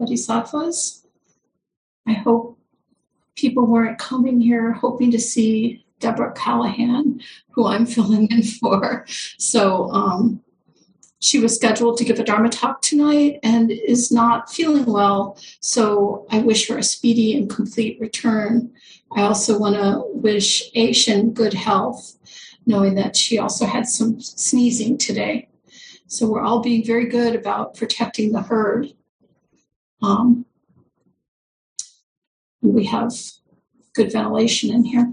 Bodhisattvas. I hope people weren't coming here hoping to see Deborah Callahan, who I'm filling in for. So, um, she was scheduled to give a Dharma talk tonight and is not feeling well. So, I wish her a speedy and complete return. I also want to wish Aishin good health, knowing that she also had some sneezing today. So we're all being very good about protecting the herd. Um, we have good ventilation in here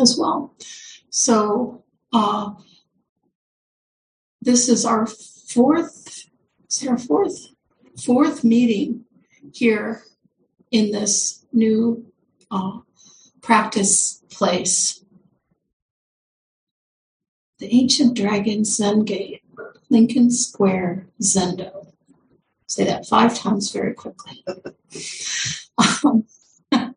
as well. So uh, this is our fourth, is our fourth? Fourth meeting here in this new uh, practice place. The ancient dragon Zen Gate Lincoln Square, Zendo. Say that five times very quickly. um,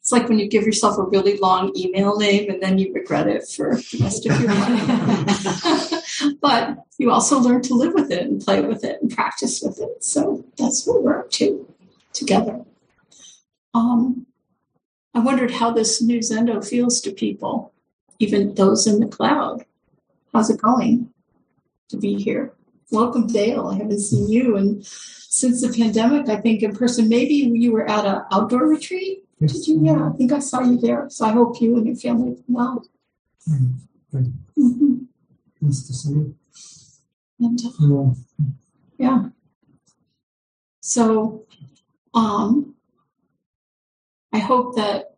it's like when you give yourself a really long email name and then you regret it for the rest of your life. but you also learn to live with it and play with it and practice with it. So that's what we're up to together. Um, I wondered how this new Zendo feels to people, even those in the cloud. How's it going? to be here. Welcome, Dale. I haven't seen you and since the pandemic, I think in person. Maybe you were at an outdoor retreat. Yes. Did you? Yeah, I think I saw you there. So I hope you and your family well. Mm-hmm. Mm-hmm. Nice to see you. And, uh, yeah. So, um, I hope that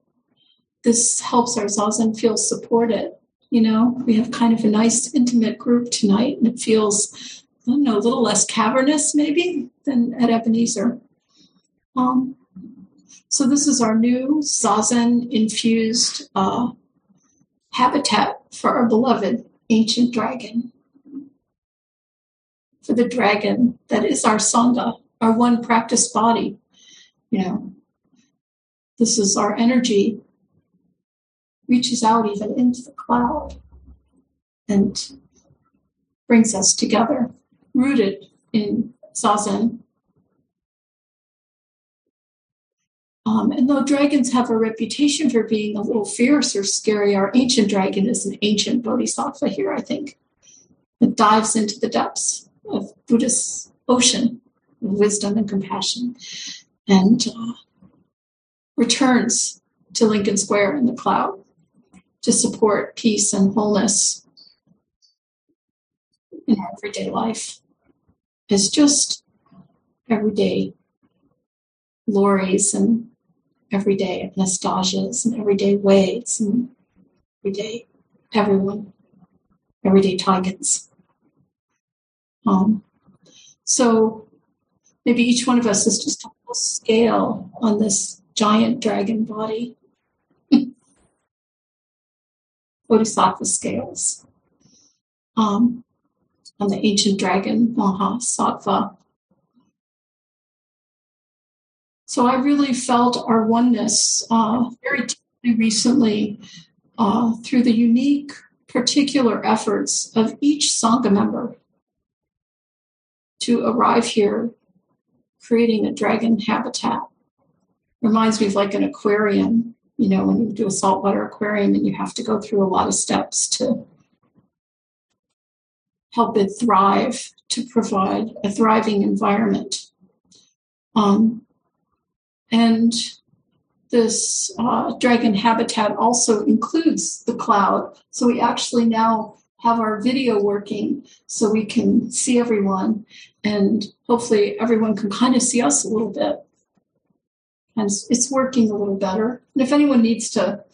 this helps our zazen feel supported you know, we have kind of a nice intimate group tonight, and it feels, Don't know, a little less cavernous maybe than at Ebenezer. Um, so this is our new zazen infused uh, habitat for our beloved ancient dragon. For the dragon that is our sangha, our one practice body. You know, this is our energy reaches out even into the cloud and brings us together, rooted in Zazen. Um, and though dragons have a reputation for being a little fierce or scary, our ancient dragon is an ancient bodhisattva here, I think. It dives into the depths of Buddhist ocean of wisdom and compassion and uh, returns to Lincoln Square in the cloud to support peace and wholeness in our everyday life. Is just everyday glories and everyday Anastasias and everyday Wades and everyday everyone, everyday Taigens. Um, so maybe each one of us is just a little scale on this giant dragon body. Bodhisattva scales. Um, on the ancient dragon Maha Mahasattva. So I really felt our oneness uh, very deeply recently uh, through the unique, particular efforts of each Sangha member to arrive here, creating a dragon habitat. Reminds me of like an aquarium you know, when you do a saltwater aquarium and you have to go through a lot of steps to help it thrive, to provide a thriving environment. Um, and this uh, dragon habitat also includes the cloud. So we actually now have our video working so we can see everyone and hopefully everyone can kind of see us a little bit and it's working a little better. And if anyone needs to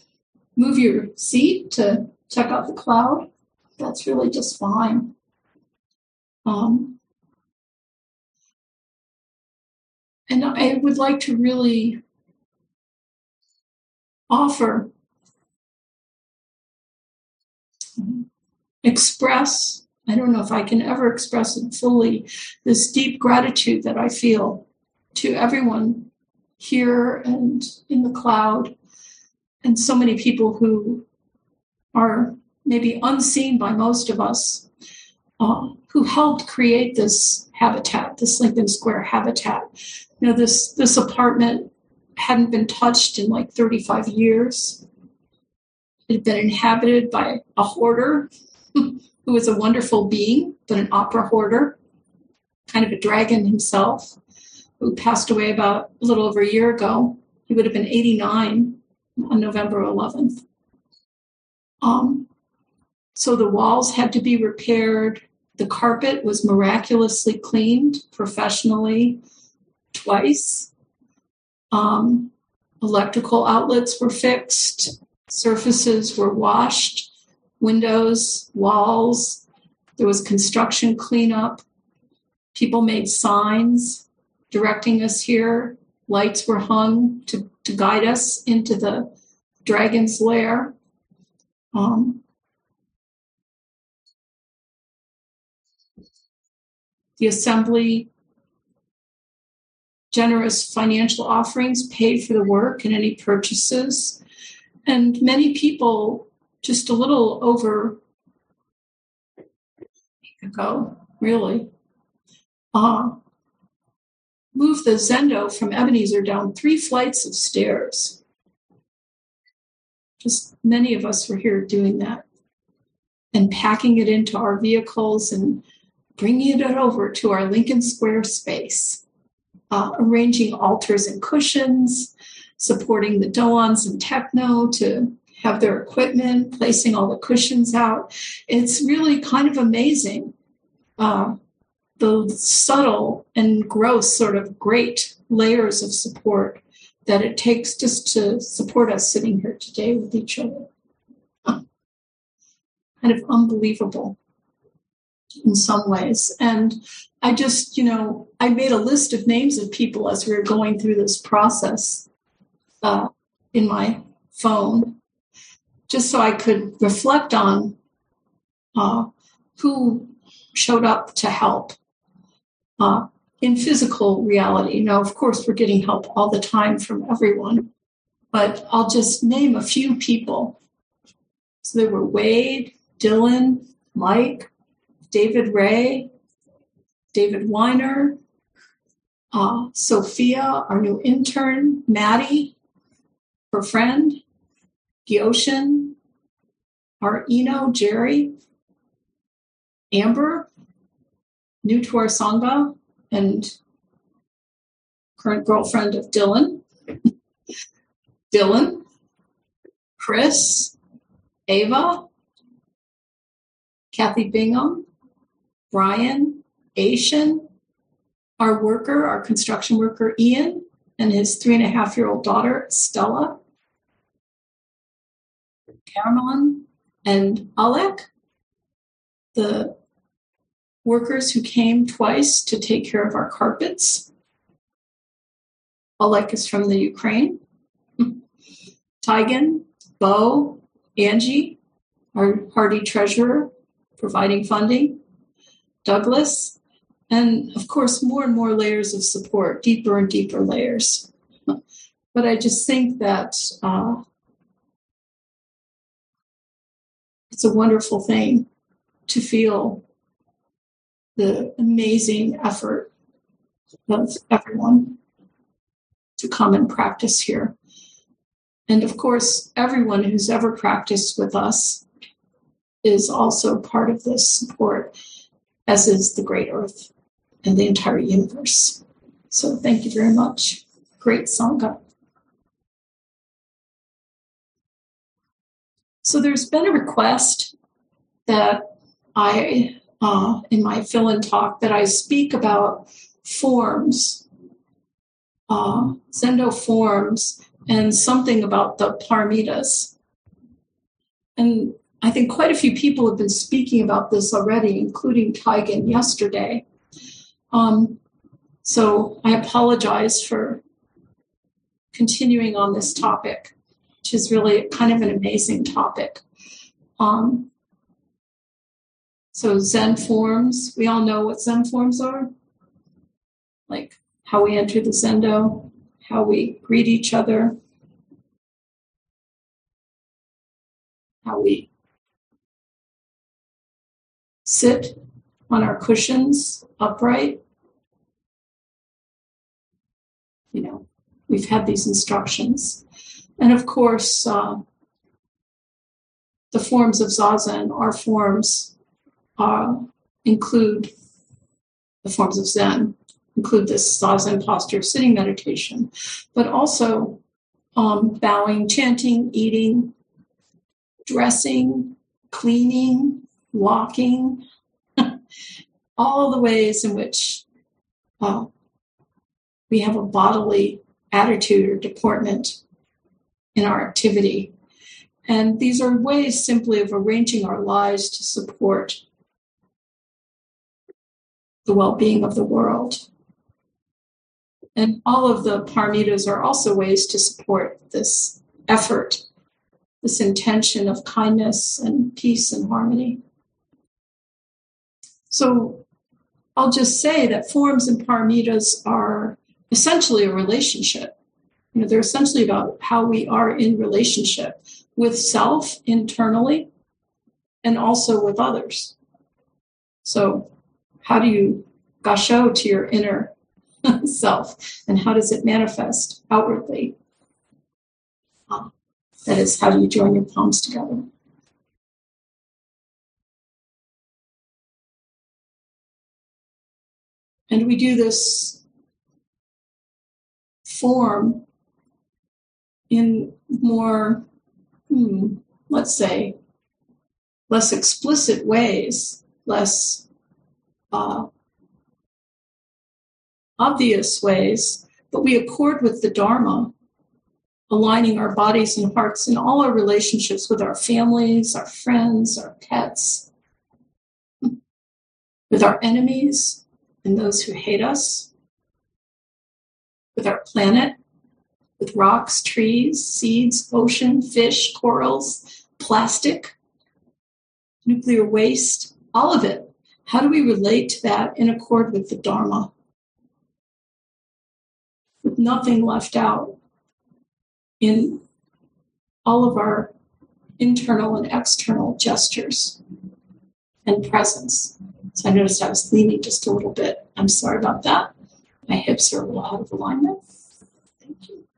move your seat to check out the cloud, that's really just fine. Um, and I would like to really offer, express, I don't know if I can ever express it fully, this deep gratitude that I feel to everyone here and in the cloud, and so many people who are maybe unseen by most of us, uh, who helped create this habitat, this Lincoln Square habitat. You know, this this apartment hadn't been touched in like 35 years. It had been inhabited by a hoarder who was a wonderful being, but an opera hoarder, kind of a dragon himself, who passed away about a little over a year ago. He would have been 89 on November 11th. Um, so the walls had to be repaired. The carpet was miraculously cleaned professionally twice. Um, electrical outlets were fixed, surfaces were washed, windows, walls. There was construction cleanup. People made signs directing us here. Lights were hung to, to guide us into the dragon's lair. Um, the assembly generous financial offerings paid for the work and any purchases. And many people, just a little over a week ago, really, uh, moved the Zendo from Ebenezer down three flights of stairs. Just many of us were here doing that and packing it into our vehicles and bringing it over to our Lincoln Square space uh, arranging altars and cushions, supporting the Doans and Techno to have their equipment, placing all the cushions out. It's really kind of amazing uh, the subtle and gross, sort of great layers of support that it takes just to support us sitting here today with each other. Kind of unbelievable in some ways. And I just, you know, I made a list of names of people as we were going through this process uh, in my phone, just so I could reflect on uh, who showed up to help uh, in physical reality. Now, of course, we're getting help all the time from everyone, but I'll just name a few people. So there were Wade, Dylan, Mike, David Ray, David Weiner, uh, Sophia, our new intern, Maddie, her friend, Gyoshin, our Ino, Jerry, Amber, new to our Sangha, and current girlfriend of Dylan, Dylan, Chris, Ava, Kathy Bingham, Brian, Asian, our worker, our construction worker, Ian, and his three and a half year old daughter, Stella, Caroline, and Alec, the workers who came twice to take care of our carpets. Alec is from the Ukraine. Taigen, Bo, Angie, our hardy treasurer, providing funding. Douglas, and of course, more and more layers of support, deeper and deeper layers. But I just think that uh, it's a wonderful thing to feel the amazing effort of everyone to come and practice here. And of course, everyone who's ever practiced with us is also part of this support as is the great earth and the entire universe. So thank you very much. Great Sangha. So there's been a request that I, uh, in my fill-in talk, that I speak about forms, uh, Zendo forms, and something about the paramitas. And I think quite a few people have been speaking about this already, including Taigen yesterday. Um, So I apologize for continuing on this topic, which is really kind of an amazing topic. Um, so Zen forms, we all know what Zen forms are. Like how we enter the Zendo, how we greet each other, how we sit on our cushions upright. You know, we've had these instructions. And of course, uh, the forms of Zazen, our forms, uh, include the forms of Zen, include this Zazen posture sitting meditation, but also um, bowing, chanting, eating, dressing, cleaning, walking, all the ways in which uh, we have a bodily attitude or deportment in our activity. And these are ways simply of arranging our lives to support the well being of the world. And all of the paramitas are also ways to support this effort, this intention of kindness and peace and harmony. So I'll just say that forms and paramitas are essentially a relationship. You know, they're essentially about how we are in relationship with self internally and also with others. So, how do you gasho to your inner self and how does it manifest outwardly? Uh, that is, how do you join your palms together? And we do this form in more, hmm, let's say, less explicit ways, less uh, obvious ways, but we accord with the Dharma, aligning our bodies and hearts in all our relationships with our families, our friends, our pets, with our enemies, and those who hate us, with our planet, with rocks, trees, seeds, ocean, fish, corals, plastic, nuclear waste, all of it. How do we relate to that in accord with the Dharma? With nothing left out in all of our internal and external gestures and presence. So I noticed I was leaning just a little bit. I'm sorry about that. My hips are a little out of alignment. Thank you.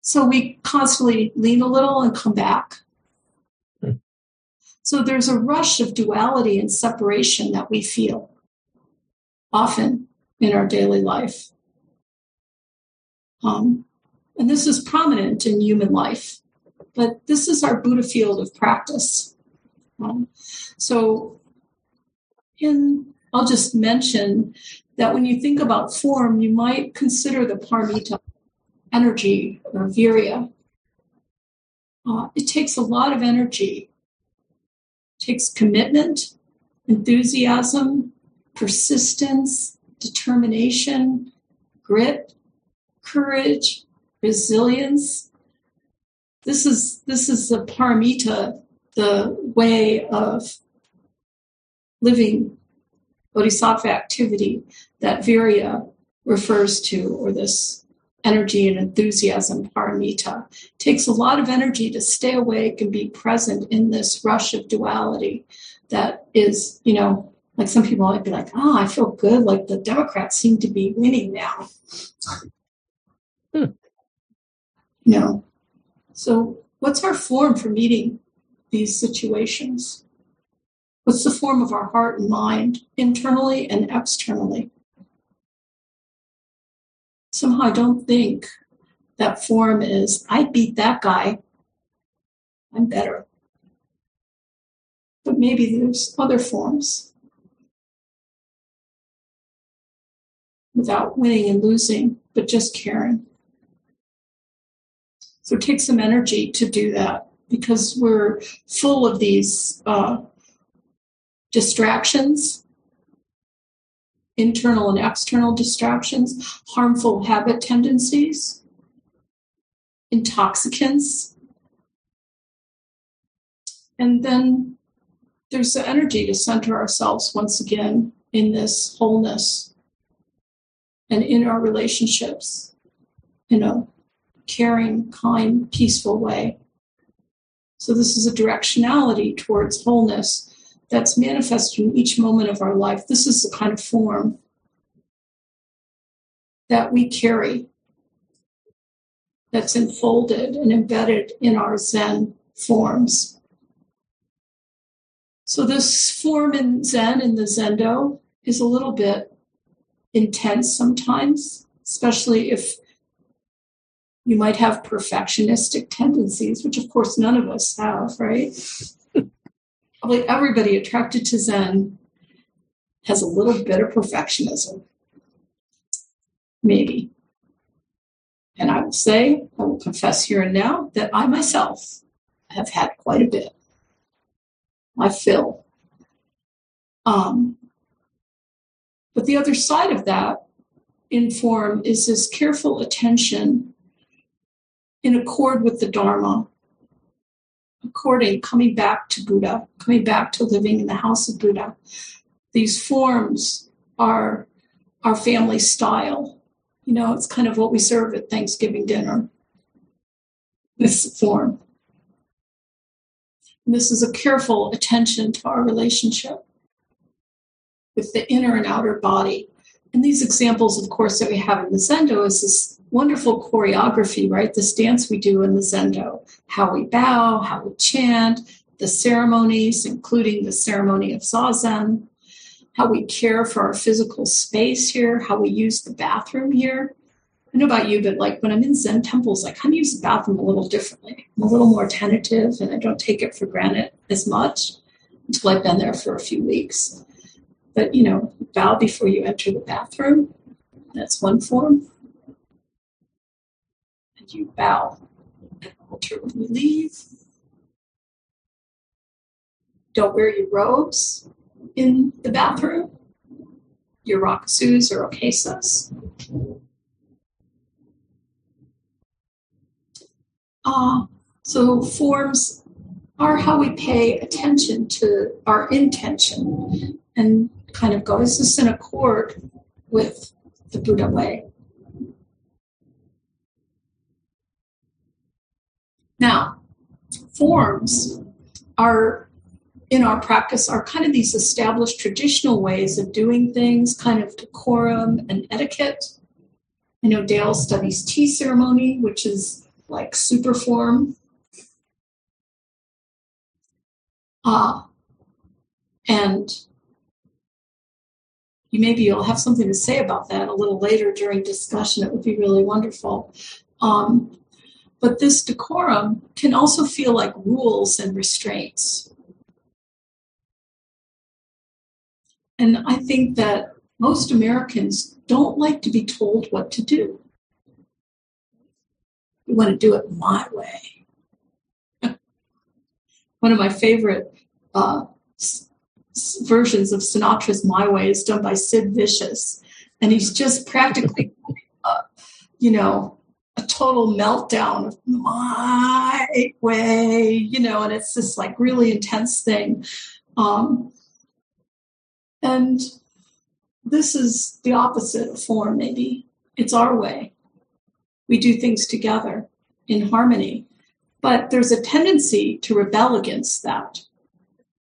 So we constantly lean a little and come back. Hmm. So there's a rush of duality and separation that we feel often in our daily life. Um, and this is prominent in human life, but this is our Buddha field of practice. Um, so and I'll just mention that when you think about form, you might consider the paramita energy or virya. Uh, it takes a lot of energy. It takes commitment, enthusiasm, persistence, determination, grit, courage, resilience. This is this is the paramita, the way of living bodhisattva activity that virya refers to, or this energy and enthusiasm, paramita. It takes a lot of energy to stay awake and be present in this rush of duality that is, you know, like some people might be like, oh, I feel good, like the Democrats seem to be winning now. Hmm. You know, so what's our form for meeting these situations? What's the form of our heart and mind, internally and externally? Somehow I don't think that form is, I beat that guy. I'm better. But maybe there's other forms. Without winning and losing, but just caring. So it takes some energy to do that because we're full of these uh, distractions. internal and external distractions, harmful habit tendencies, intoxicants. And then there's the energy to center ourselves once again in this wholeness and in our relationships in a caring, kind, peaceful way. So, this is a directionality towards wholeness that's manifested in each moment of our life. This is the kind of form that we carry that's enfolded and embedded in our Zen forms. So, this form in Zen, in the Zendo, is a little bit intense sometimes, especially if you might have perfectionistic tendencies, which of course none of us have, right? Probably everybody attracted to Zen has a little bit of perfectionism. Maybe. And I will say, I will confess here and now that I myself have had quite a bit. I fill. Um, but the other side of that in form is this careful attention in accord with the Dharma, according, coming back to Buddha, coming back to living in the house of Buddha. These forms are our family style. You know, it's kind of what we serve at Thanksgiving dinner. This form. And this is a careful attention to our relationship with the inner and outer body. And these examples, of course, that we have in the Zendo is this wonderful choreography, right? This dance we do in the Zendo, how we bow, how we chant, the ceremonies, including the ceremony of Zazen, how we care for our physical space here, how we use the bathroom here. I know about you, but like when I'm in Zen temples, I kind of use the bathroom a little differently. I'm a little more tentative and I don't take it for granted as much until I've been there for a few weeks. But, you know, bow before you enter the bathroom. That's one form. You bow at the altar leave. Don't wear your robes in the bathroom, your rakusus or okesas. Uh, so forms are how we pay attention to our intention and kind of go, is this in accord with the Buddha way? Now, forms are in our practice are kind of these established traditional ways of doing things, kind of decorum and etiquette. I know Dale studies tea ceremony, which is like super form. Uh, and you maybe you'll have something to say about that a little later during discussion. It would be really wonderful. Um, but this decorum can also feel like rules and restraints. And I think that most Americans don't like to be told what to do. We want to do it my way. One of my favorite uh, versions of Sinatra's My Way is done by Sid Vicious. And he's just practically, uh, you know, total meltdown of my way, you know, and it's this like really intense thing. Um, and this is the opposite of form, maybe. It's our way. We do things together in harmony. But there's a tendency to rebel against that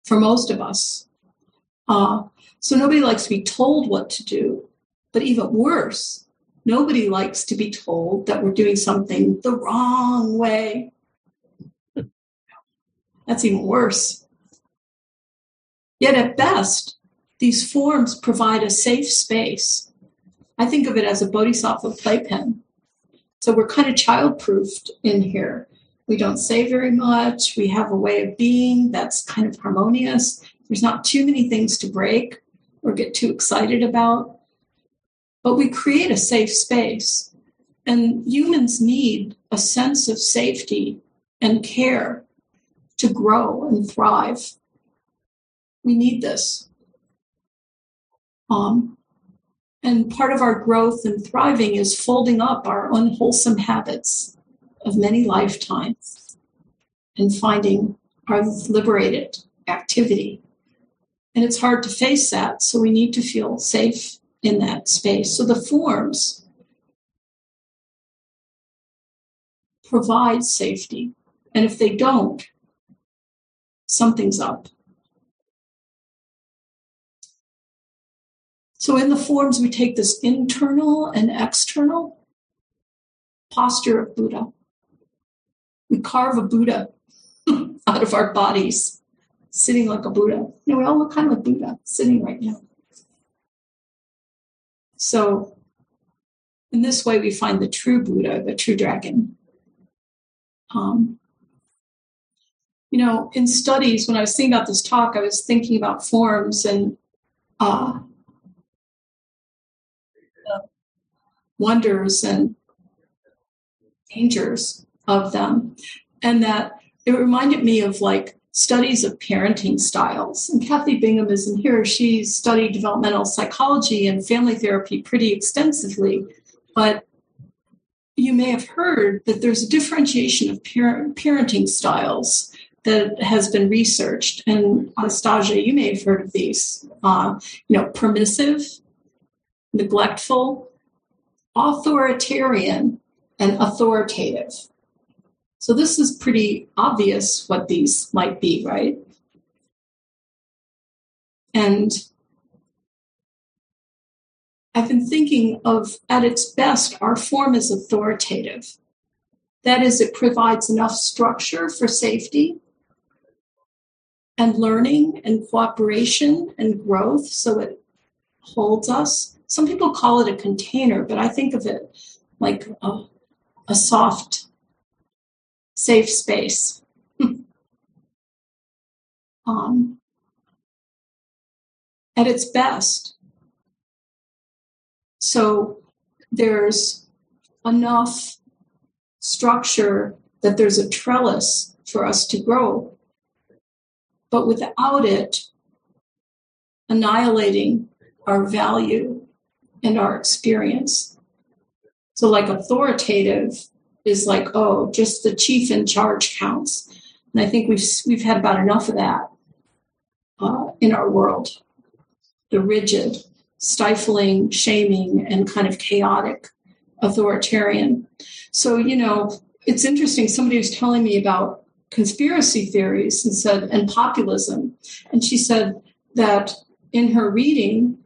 for most of us. Uh, so nobody likes to be told what to do. But even worse, nobody likes to be told that we're doing something the wrong way. That's even worse. Yet at best, these forms provide a safe space. I think of it as a bodhisattva playpen. So we're kind of childproofed in here. We don't say very much. We have a way of being that's kind of harmonious. There's not too many things to break or get too excited about. But we create a safe space. And humans need a sense of safety and care to grow and thrive. We need this. Um, And part of our growth and thriving is folding up our unwholesome habits of many lifetimes and finding our liberated activity. And it's hard to face that, so we need to feel safe in that space. So the forms provide safety. And if they don't, something's up. So in the forms, we take this internal and external posture of Buddha. We carve a Buddha out of our bodies, sitting like a Buddha. You know, we all look kind of like Buddha sitting right now. So in this way, we find the true Buddha, the true dragon. Um, you know, in studies, when I was thinking about this talk, I was thinking about forms and uh, wonders and dangers of them. And that it reminded me of like studies of parenting styles. And Kathy Bingham is in here. She studied developmental psychology and family therapy pretty extensively. But you may have heard that there's a differentiation of parent, parenting styles that has been researched. And Anastasia, you may have heard of these. Uh, you know, permissive, neglectful, authoritarian, and authoritative. So this is pretty obvious what these might be, right? And I've been thinking of, at its best, our form is authoritative. That is, it provides enough structure for safety and learning and cooperation and growth so it holds us. Some people call it a container, but I think of it like a, a soft, safe space. um, at its best, so there's enough structure that there's a trellis for us to grow. But without it, annihilating our value and our experience. So, like authoritative is like, oh, just the chief in charge counts. And I think we've we've had about enough of that uh, in our world. The rigid, stifling, shaming, and kind of chaotic authoritarian. So, you know, it's interesting. Somebody was telling me about conspiracy theories and said, and populism. And she said that in her reading,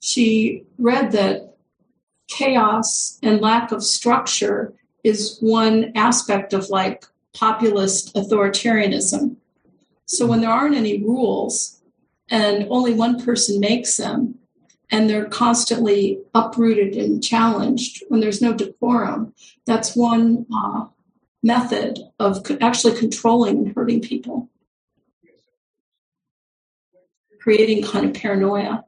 she read that chaos and lack of structure is one aspect of like populist authoritarianism. So when there aren't any rules and only one person makes them, and they're constantly uprooted and challenged when there's no decorum. That's one uh, method of actually controlling and hurting people, creating kind of paranoia.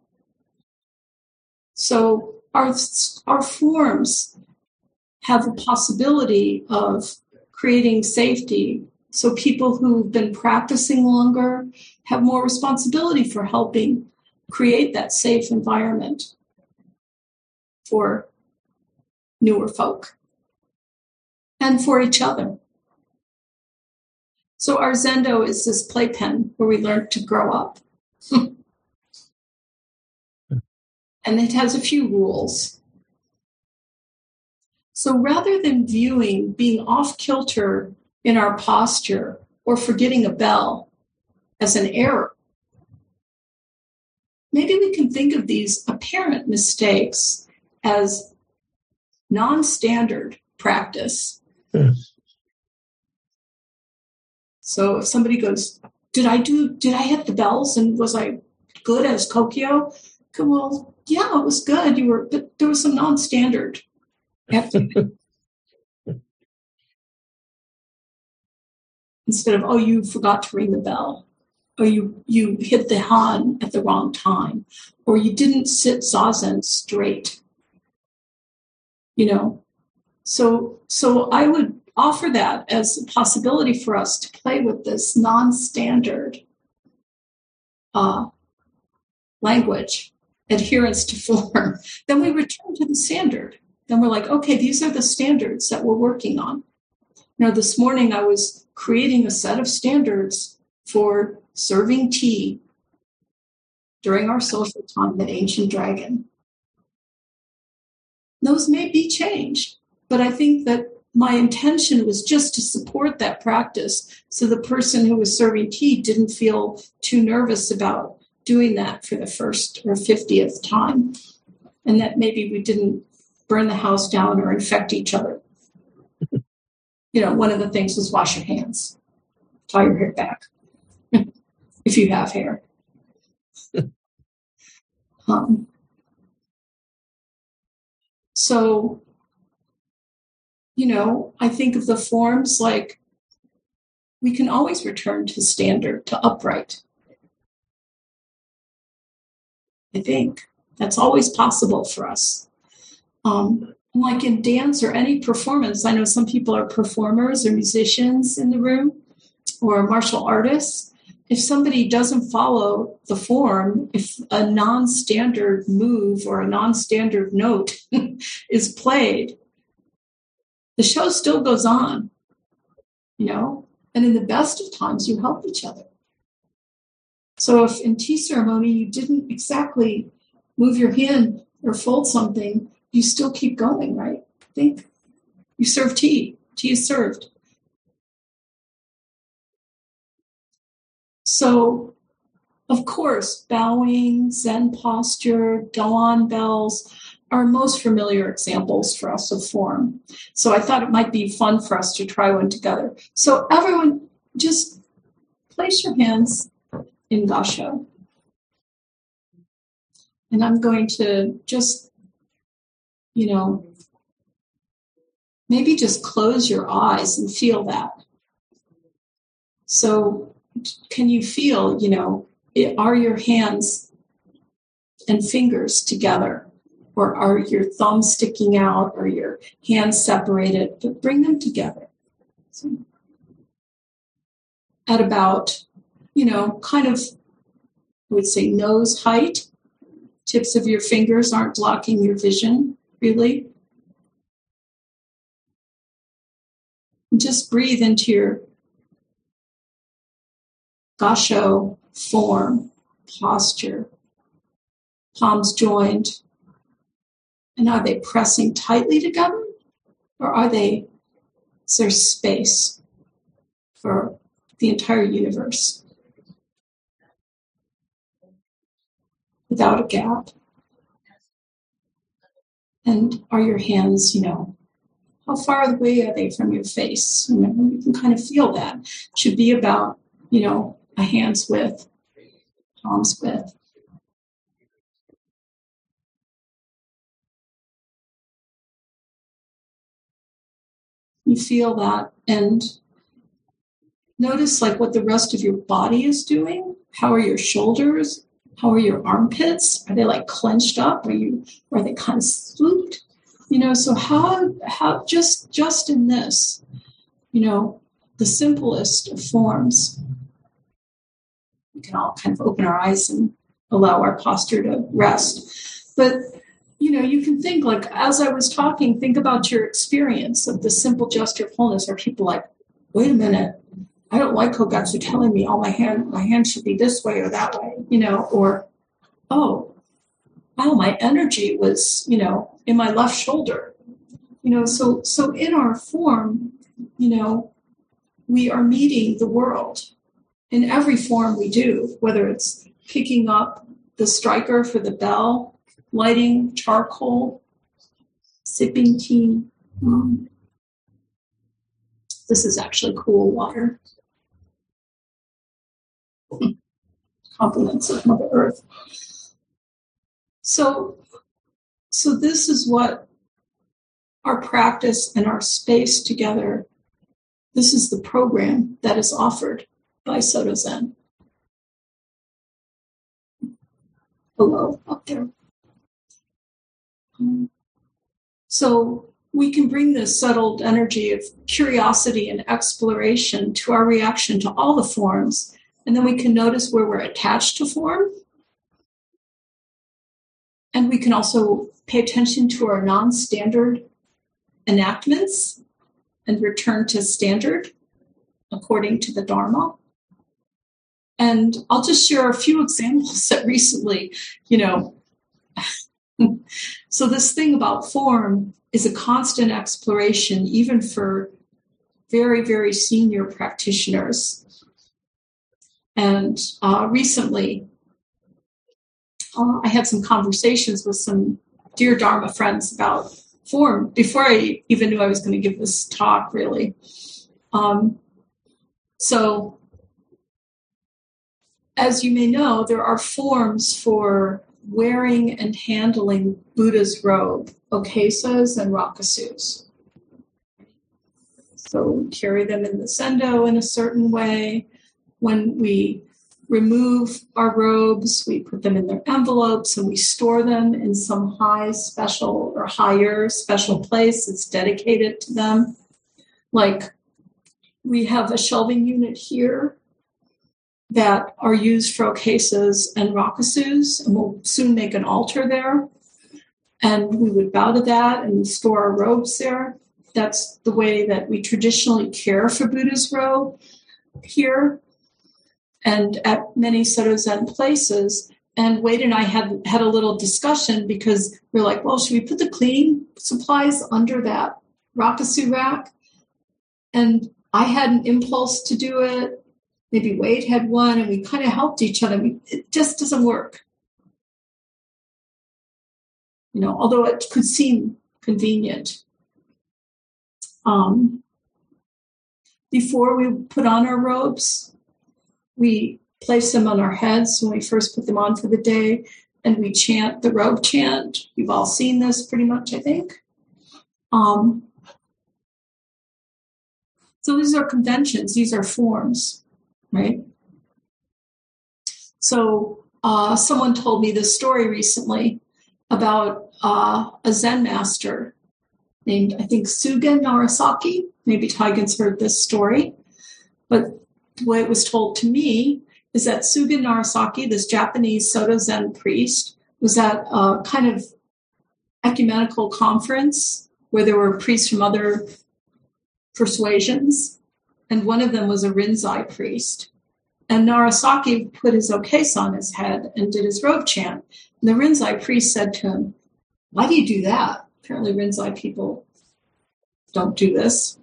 So our our forms have a possibility of creating safety. So people who've been practicing longer have more responsibility for helping create that safe environment for newer folk and for each other. So our Zendo is this playpen where we learn to grow up. and it has a few rules. So rather than viewing being off kilter in our posture or forgetting a bell as an error, maybe we can think of these apparent mistakes as non standard practice. Yes. So if somebody goes, Did I do, did I hit the bells and was I good as Kokyo? Well, yeah, it was good. You were, but there was some non standard. Instead of, oh, you forgot to ring the bell or you you hit the han at the wrong time, or you didn't sit zazen straight. You know, so so I would offer that as a possibility for us to play with this non-standard uh, language adherence to form, then we return to the standard. Then we're like, okay, these are the standards that we're working on. Know, this morning I was creating a set of standards for serving tea during our social time at Ancient Dragon. Those may be changed, but I think that my intention was just to support that practice so the person who was serving tea didn't feel too nervous about doing that for the first or 50th time and that maybe we didn't burn the house down or infect each other you know one of the things was wash your hands tie your hair back if you have hair um, so you know, I think of the forms like we can always return to standard, to upright. I think that's always possible for us. Um, like in dance or any performance, I know some people are performers or musicians in the room or martial artists. If somebody doesn't follow the form, if a non standard move or a non standard note is played, the show still goes on, you know, and in the best of times, you help each other. So if in tea ceremony you didn't exactly move your hand or fold something, you still keep going, right? Think you serve tea, tea is served. So, of course, bowing, Zen posture, Dawn bells, are most familiar examples for us of form. So I thought it might be fun for us to try one together. So everyone, just place your hands in Gassho. And I'm going to just, you know, maybe just close your eyes and feel that. So can you feel, you know, are your hands and fingers together? or are your thumbs sticking out or your hands separated, but bring them together. So at about, you know, kind of, I would say nose height. Tips of your fingers aren't blocking your vision, really. Just breathe into your gassho form, posture, palms joined, and are they pressing tightly together? Or are they, is there space for the entire universe without a gap? And are your hands, you know, how far away are they from your face? You, know, you can kind of feel that. It should be about, you know, a hand's width, palm's width. You feel that and notice like what the rest of your body is doing. How are your shoulders? How are your armpits? Are they like clenched up? Are you are they kind of swooped? You know, so how how just just in this, you know, the simplest of forms. We can all kind of open our eyes and allow our posture to rest. But you know, you can think like as I was talking, think about your experience of the simple gesture of wholeness. Are people like, wait a minute, I don't like Kogatsu telling me, oh, my hand, my hand should be this way or that way, you know, or oh, wow, my energy was, you know, in my left shoulder. You know, so so in our form, you know, we are meeting the world in every form we do, whether it's picking up the striker for the bell lighting charcoal, sipping tea. Um, this is actually cool water. Compliments of Mother Earth. So, so this is what our practice and our space together. This is the program that is offered by Soto Zen. Below, up there. Um, so we can bring this settled energy of curiosity and exploration to our reaction to all the forms. And then we can notice where we're attached to form and we can also pay attention to our non standard enactments and return to standard according to the Dharma. And I'll just share a few examples that recently, you know, so this thing about form is a constant exploration, even for very, very senior practitioners. And uh, recently, uh, I had some conversations with some dear Dharma friends about form before I even knew I was going to give this talk, really. Um, so, as you may know, there are forms for wearing and handling Buddha's robe, okesas and rakusus. So, carry them in the zendo in a certain way. When we remove our robes, we put them in their envelopes and we store them in some high special or higher special place that's dedicated to them. Like we have a shelving unit here that are used for okesas and rakusus, and we'll soon make an altar there. And we would bow to that and store our robes there. That's the way that we traditionally care for Buddha's robe here and at many Soto Zen places. And Wade and I had had a little discussion because we're like, well, should we put the cleaning supplies under that rakusu rack? And I had an impulse to do it. Maybe Wade had one, and we kind of helped each other. It just doesn't work. You know, although it could seem convenient. Um, before we put on our robes, we place them on our heads when we first put them on for the day, and we chant the robe chant. You've all seen this pretty much, I think. Um, so these are conventions, these are forms, right? So uh, someone told me this story recently about uh, a Zen master named, I think, Tsugen Narasaki. Maybe Taigen's heard this story. But it was told to me is that Tsugen Narasaki, this Japanese Soto Zen priest, was at a kind of ecumenical conference where there were priests from other persuasions, and one of them was a Rinzai priest. And Narasaki put his okesa on his head and did his robe chant. And the Rinzai priest said to him, Why do you do that? Apparently, Rinzai people don't do this.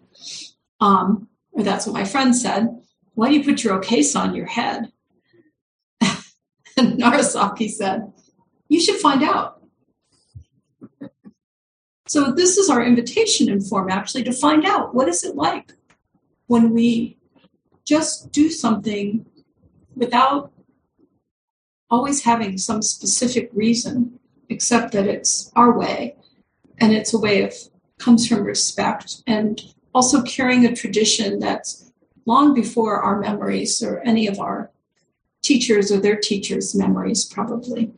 Um, or that's what my friend said. Why do you put your okesa on your head? and Narasaki said, You should find out. So this is our invitation in form actually to find out what is it like when we just do something without always having some specific reason except that it's our way and it's a way of comes from respect and also carrying a tradition that's long before our memories or any of our teachers or their teachers' memories, probably.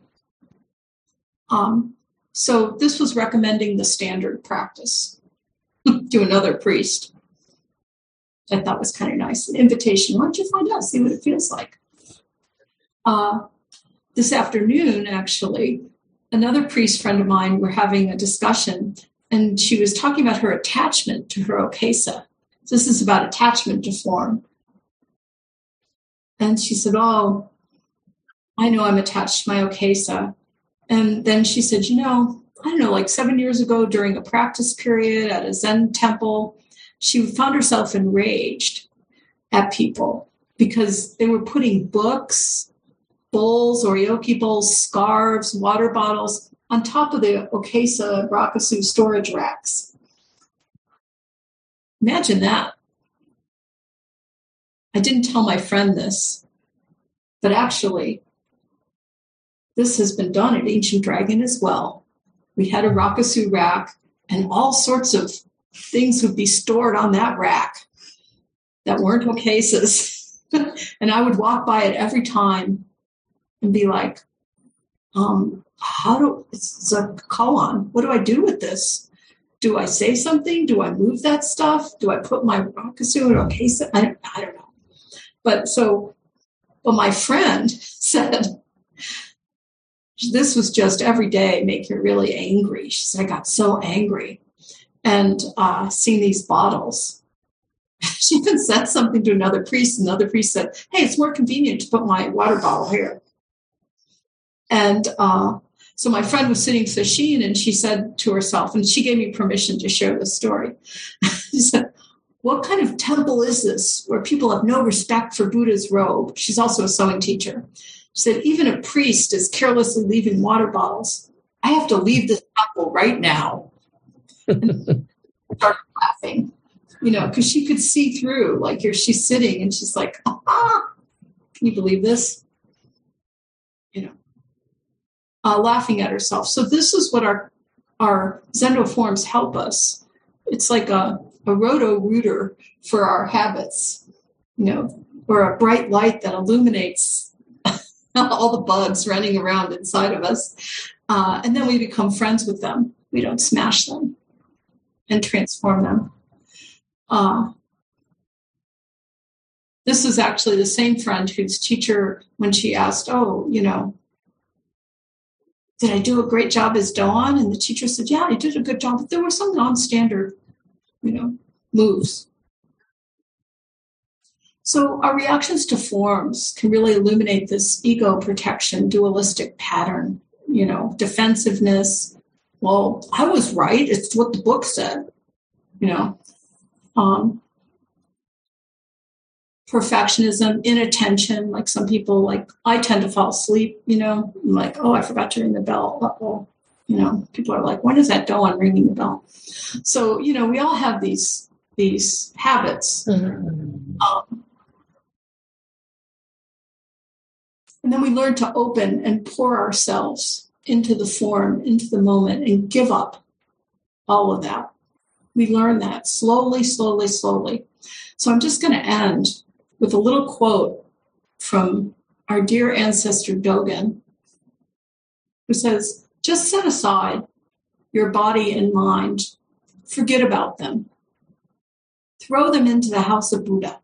Um, so this was recommending the standard practice to another priest. I thought was kind of nice. An invitation. Why don't you find out, see what it feels like? Uh, this afternoon, actually, another priest friend of mine were having a discussion, and she was talking about her attachment to her okesa. This is about attachment to form. And she said, Oh, I know I'm attached to my okesa. And then she said, You know, I don't know, like seven years ago during a practice period at a Zen temple, she found herself enraged at people because they were putting books, bowls, oryoki bowls, scarves, water bottles on top of the Okesa Rakusu storage racks. Imagine that. I didn't tell my friend this, but actually, this has been done at Ancient Dragon as well. We had a Rakusu rack, and all sorts of things would be stored on that rack that weren't okesas. and I would walk by it every time and be like, um, how do it's a koan? What do I do with this? Do I say something? Do I move that stuff? Do I put my rakusu in a case? I, I don't know. But so, but my friend said, this was just every day make you really angry. She said, I got so angry. And uh, seeing these bottles. she even said something to another priest. Another priest said, Hey, it's more convenient to put my water bottle here. And uh, so my friend was sitting sesshin and she said to herself, and she gave me permission to share the story. she said, What kind of temple is this where people have no respect for Buddha's robe? She's also a sewing teacher. She said, Even a priest is carelessly leaving water bottles. I have to leave this temple right now. started laughing, you know, because she could see through. Like here she's sitting and she's like, ah, can you believe this? You know, uh, laughing at herself. So this is what our our Zendo forms help us. It's like a, a roto rooter for our habits, you know, or a bright light that illuminates all the bugs running around inside of us. Uh, and then we become friends with them. We don't smash them and transform them. Uh, this is actually the same friend whose teacher, when she asked, Oh, you know, did I do a great job as doan? And the teacher said, Yeah, you did a good job, but there were some non standard, you know, moves. So our reactions to forms can really illuminate this ego protection dualistic pattern, you know, defensiveness. Well, I was right. It's what the book said, you know. Um, perfectionism, inattention. Like some people, like I tend to fall asleep. You know, I'm like, oh, I forgot to ring the bell. Uh-oh. You know, people are like, when is that doan ringing the bell? So you know, we all have these these habits. Mm-hmm. Um, and then we learn to open and pour ourselves into the form, into the moment, and give up all of that. We learn that slowly, slowly, slowly. So I'm just going to end with a little quote from our dear ancestor Dogen, who says, Just set aside your body and mind, forget about them, throw them into the house of Buddha.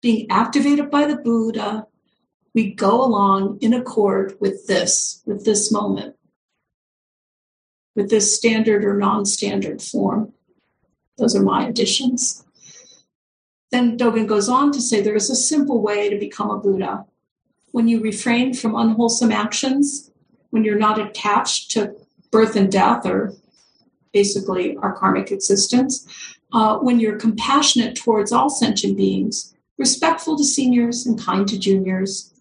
Being activated by the Buddha, we go along in accord with this, with this moment, with this standard or non standard form. Those are my additions. Then Dogen goes on to say there is a simple way to become a Buddha. When you refrain from unwholesome actions, when you're not attached to birth and death, or basically our karmic existence, uh, when you're compassionate towards all sentient beings, respectful to seniors and kind to juniors,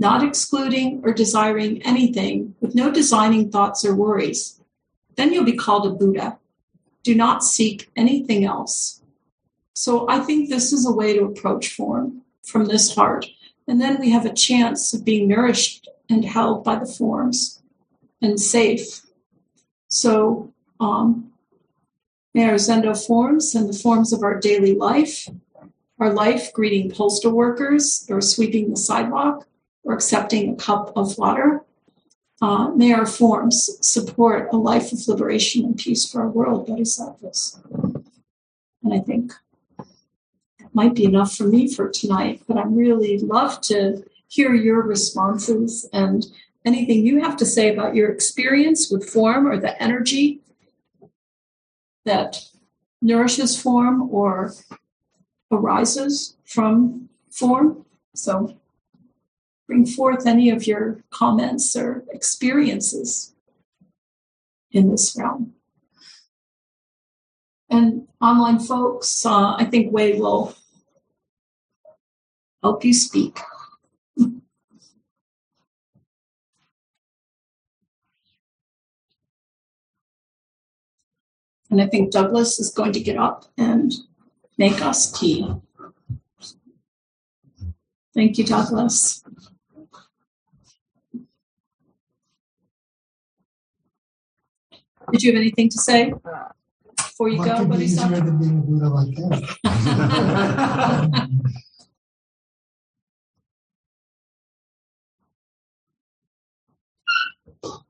not excluding or desiring anything, with no designing thoughts or worries, then you'll be called a Buddha. Do not seek anything else. So I think this is a way to approach form from this heart. And then we have a chance of being nourished and held by the forms and safe. So um, may our Zendo forms and the forms of our daily life, our life greeting postal workers or sweeping the sidewalk or accepting a cup of water, uh, may our forms support a life of liberation and peace for our world, Bodhisattvas. And I think might be enough for me for tonight, but I'd really love to hear your responses and anything you have to say about your experience with form or the energy that nourishes form or arises from form. So bring forth any of your comments or experiences in this realm. And online folks, uh, I think Wei will help you speak. And I think Douglas is going to get up and make us tea. Thank you, Douglas. Did you have anything to say before you What go? could be Bodhisattva?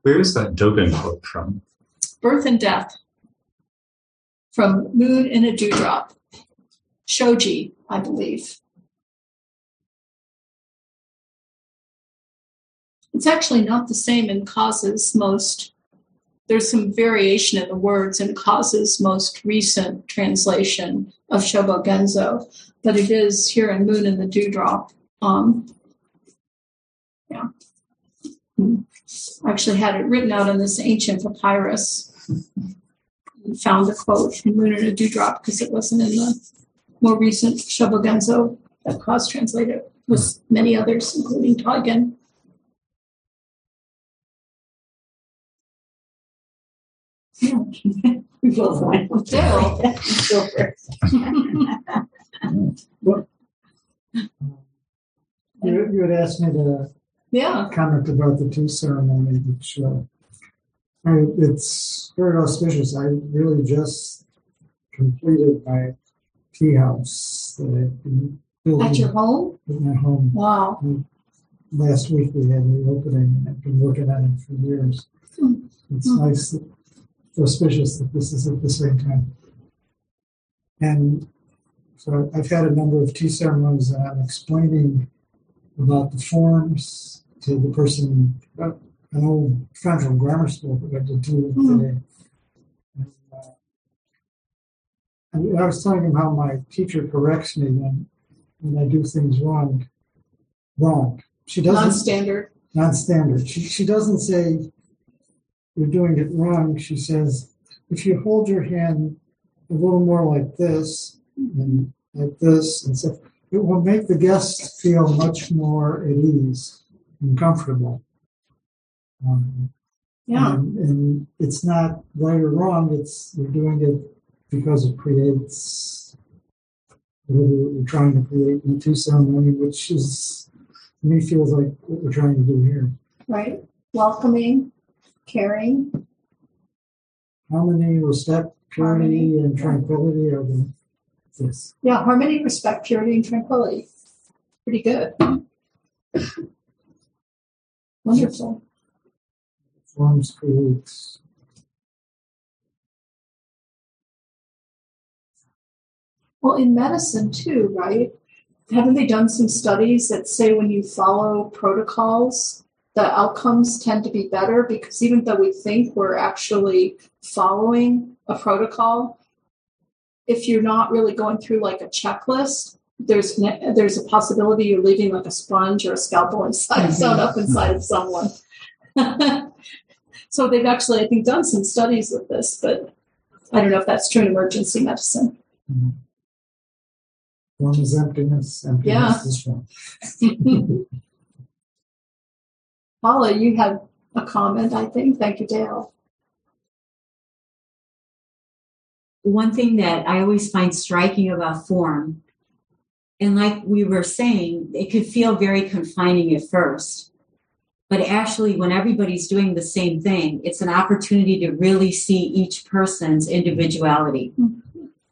Where is that Dogen quote from? Birth and Death from Moon in a Dewdrop. Shoji, I believe. It's actually not the same in Kaz's most. There's some variation in the words in Kaz's most recent translation of Shobo Genzo, but it is here in Moon in the Dewdrop. Um, actually had it written out on this ancient papyrus. and found the quote from Moon and a Dewdrop because it wasn't in the more recent Shobogenzo that Kaz translated with many others, including Taigen. Yeah. Go for it. Dale. You, you had asked me to Yeah. comment about the tea ceremony, which uh, I, it's very auspicious. I really just completed my tea house that I've been building At your home? at my home. Wow. Last week we had the opening, and I've been working on it for years. Hmm. It's Hmm. nice, that- auspicious that this is at the same time. And so I've had a number of tea ceremonies, and I'm explaining about the forms to the person, uh, an old friend from grammar school that I did too Hmm. today. And, uh, and I was telling him how my teacher corrects me when, when I do things wrong. Wrong. She doesn't Non-standard. non-standard. She, she doesn't say you're doing it wrong. She says if you hold your hand a little more like this and like this and stuff, it will make the guest feel much more at ease and comfortable. Um, Yeah. and, and it's not right or wrong. It's you're doing it because it creates whatever you're trying to create in the two ceremony, which is to me feels like what we're trying to do here. Right. Welcoming, caring. Harmony, respect, purity, Harmony, and tranquility are the this. Yeah. Harmony, respect, purity, and tranquility. Pretty good. Wonderful. forms creates. Well, in medicine too, right? Haven't they done some studies that say when you follow protocols, the outcomes tend to be better? Because even though we think we're actually following a protocol, if you're not really going through like a checklist, there's ne- there's a possibility you're leaving like a sponge or a scalpel inside sewn up inside of someone. so they've actually, I think, done some studies with this, but I don't know if that's true in emergency medicine. Mm-hmm. Form is emptiness, emptiness Yeah. is form. Paula, you have a comment, I think. Thank you, Dale. one thing that I always find striking about form, and like we were saying, it could feel very confining at first. But actually, when everybody's doing the same thing, it's an opportunity to really see each person's individuality.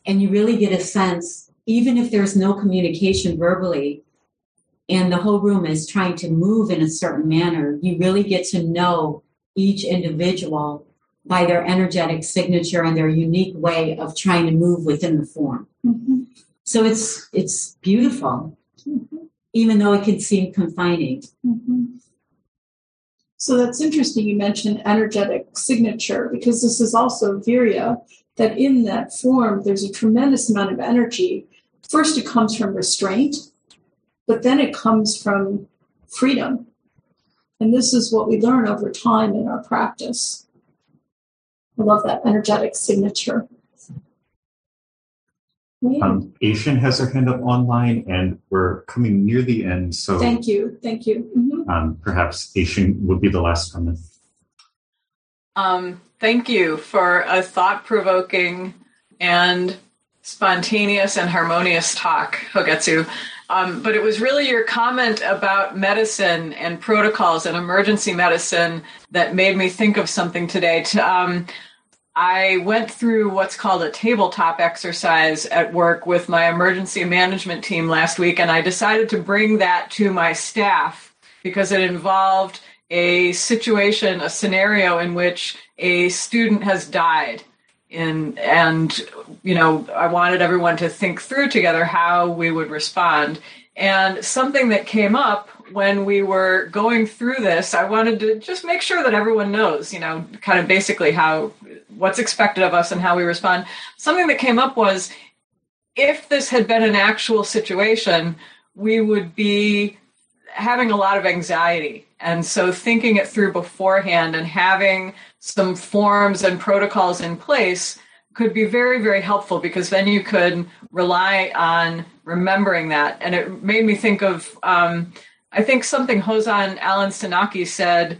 And you really get a sense, even if there's no communication verbally, and the whole room is trying to move in a certain manner, you really get to know each individual by their energetic signature and their unique way of trying to move within the form. Mhm. So it's it's beautiful, even though it can seem confining. Mhm. So that's interesting. You mentioned energetic signature because this is also Virya, that in that form, there's a tremendous amount of energy. First, it comes from restraint, but then it comes from freedom. And this is what we learn over time in our practice. I love that energetic signature. Yeah. Um, Asian has her hand up online, and we're coming near the end, so Thank you. Thank you. Mhm. um, perhaps Asian would be the last comment. Um, thank you for a thought provoking and spontaneous and harmonious talk, Hogetsu. Um, but it was really your comment about medicine and protocols and emergency medicine that made me think of something today. To, um, I went through what's called a tabletop exercise at work with my emergency management team last week, and I decided to bring that to my staff because it involved a situation, a scenario in which a student has died. In, and you know, I wanted everyone to think through together how we would respond. And something that came up when we were going through this, I wanted to just make sure that everyone knows, you know, kind of basically how what's expected of us and how we respond. Something that came up was if this had been an actual situation, we would be having a lot of anxiety. And so thinking it through beforehand and having some forms and protocols in place could be very, very helpful because then you could rely on remembering that. And it made me think of, um, I think something Hozan Alan Senauke said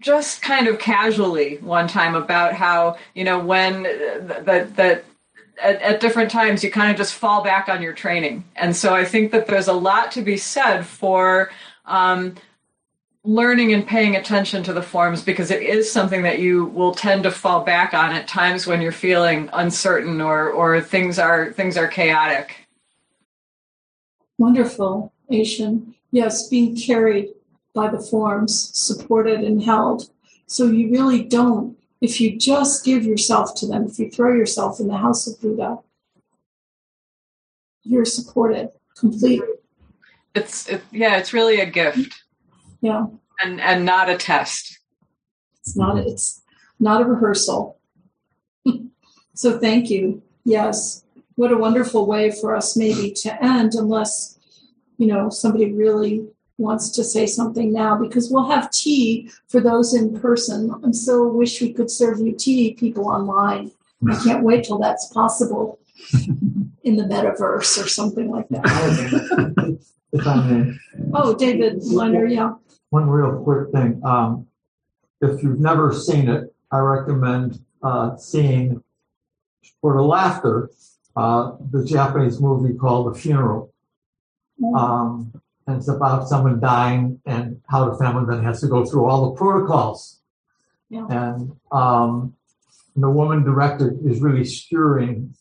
just kind of casually one time about how, you know, when that, that, at, at different times you kind of just fall back on your training. And so I think that there's a lot to be said for um, learning and paying attention to the forms because it is something that you will tend to fall back on at times when you're feeling uncertain or or things are things are chaotic. Wonderful, Asian. Yes, being carried by the forms, supported and held. So you really don't, if you just give yourself to them, if you throw yourself in the house of Buddha, you're supported completely. It's it, yeah, it's really a gift. Yeah. And and not a test. It's not it's not a rehearsal. so thank you. Yes. What a wonderful way for us maybe to end unless you know somebody really wants to say something now because we'll have tea for those in person. I'm so wish we could serve you tea, people online. I can't wait till that's possible in the metaverse or something like that. if I may. Oh, David Liner, yeah one real quick thing. Um, if you've never seen it, I recommend uh, seeing for the laughter uh, the Japanese movie called The Funeral. Um, and it's about someone dying and how the family then has to go through all the protocols. Yeah. And um, and the woman director is really skewering,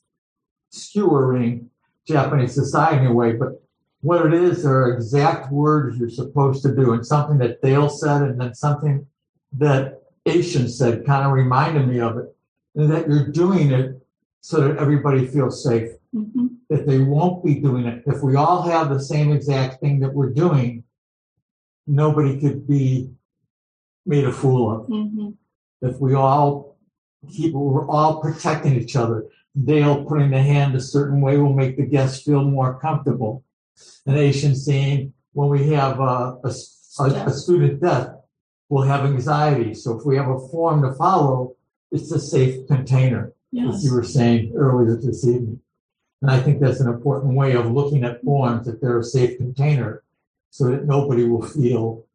skewering Japanese society in a way, but what it is, there are exact words you're supposed to do, and something that Dale said, and then something that Asian said kind of reminded me of it, and that you're doing it so that everybody feels safe. Mm-hmm. That they won't be doing it. If we all have the same exact thing that we're doing, nobody could be made a fool of. Mm-hmm. If we all keep, we're all protecting each other. Dale putting the hand a certain way will make the guests feel more comfortable the nation scene, when we have a, a, a, student death, we'll have anxiety. So if we have a form to follow, it's a safe container, yes. as you were saying earlier this evening. And I think that's an important way of looking at forms, that they're a safe container, so that nobody will feel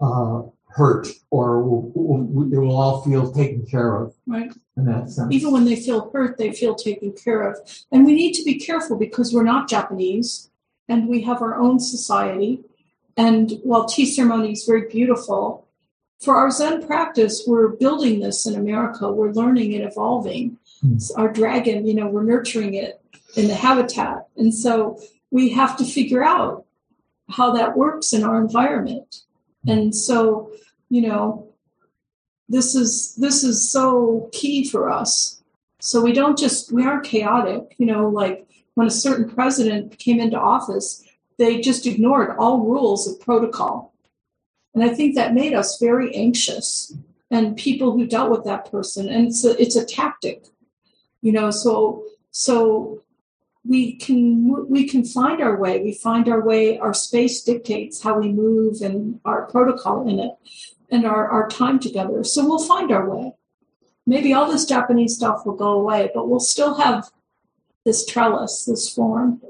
uh, hurt or will, will, they will all feel taken care of. Right. In that sense. Even when they feel hurt, they feel taken care of. And we need to be careful because we're not Japanese and we have our own society. And while tea ceremony is very beautiful, for our Zen practice, we're building this in America. We're learning and evolving. Our dragon, you know, we're nurturing it in the habitat. And so we have to figure out how that works in our environment. And so you know this is this is so key for us so we don't just we aren't chaotic you know like when a certain president came into office they just ignored all rules of protocol and i think that made us very anxious and people who dealt with that person and it's it's a tactic you know so so we can we can find our way we find our way our space dictates how we move and our protocol in it and our, our time together. So we'll find our way. Maybe all this Japanese stuff will go away, but we'll still have this trellis, this form.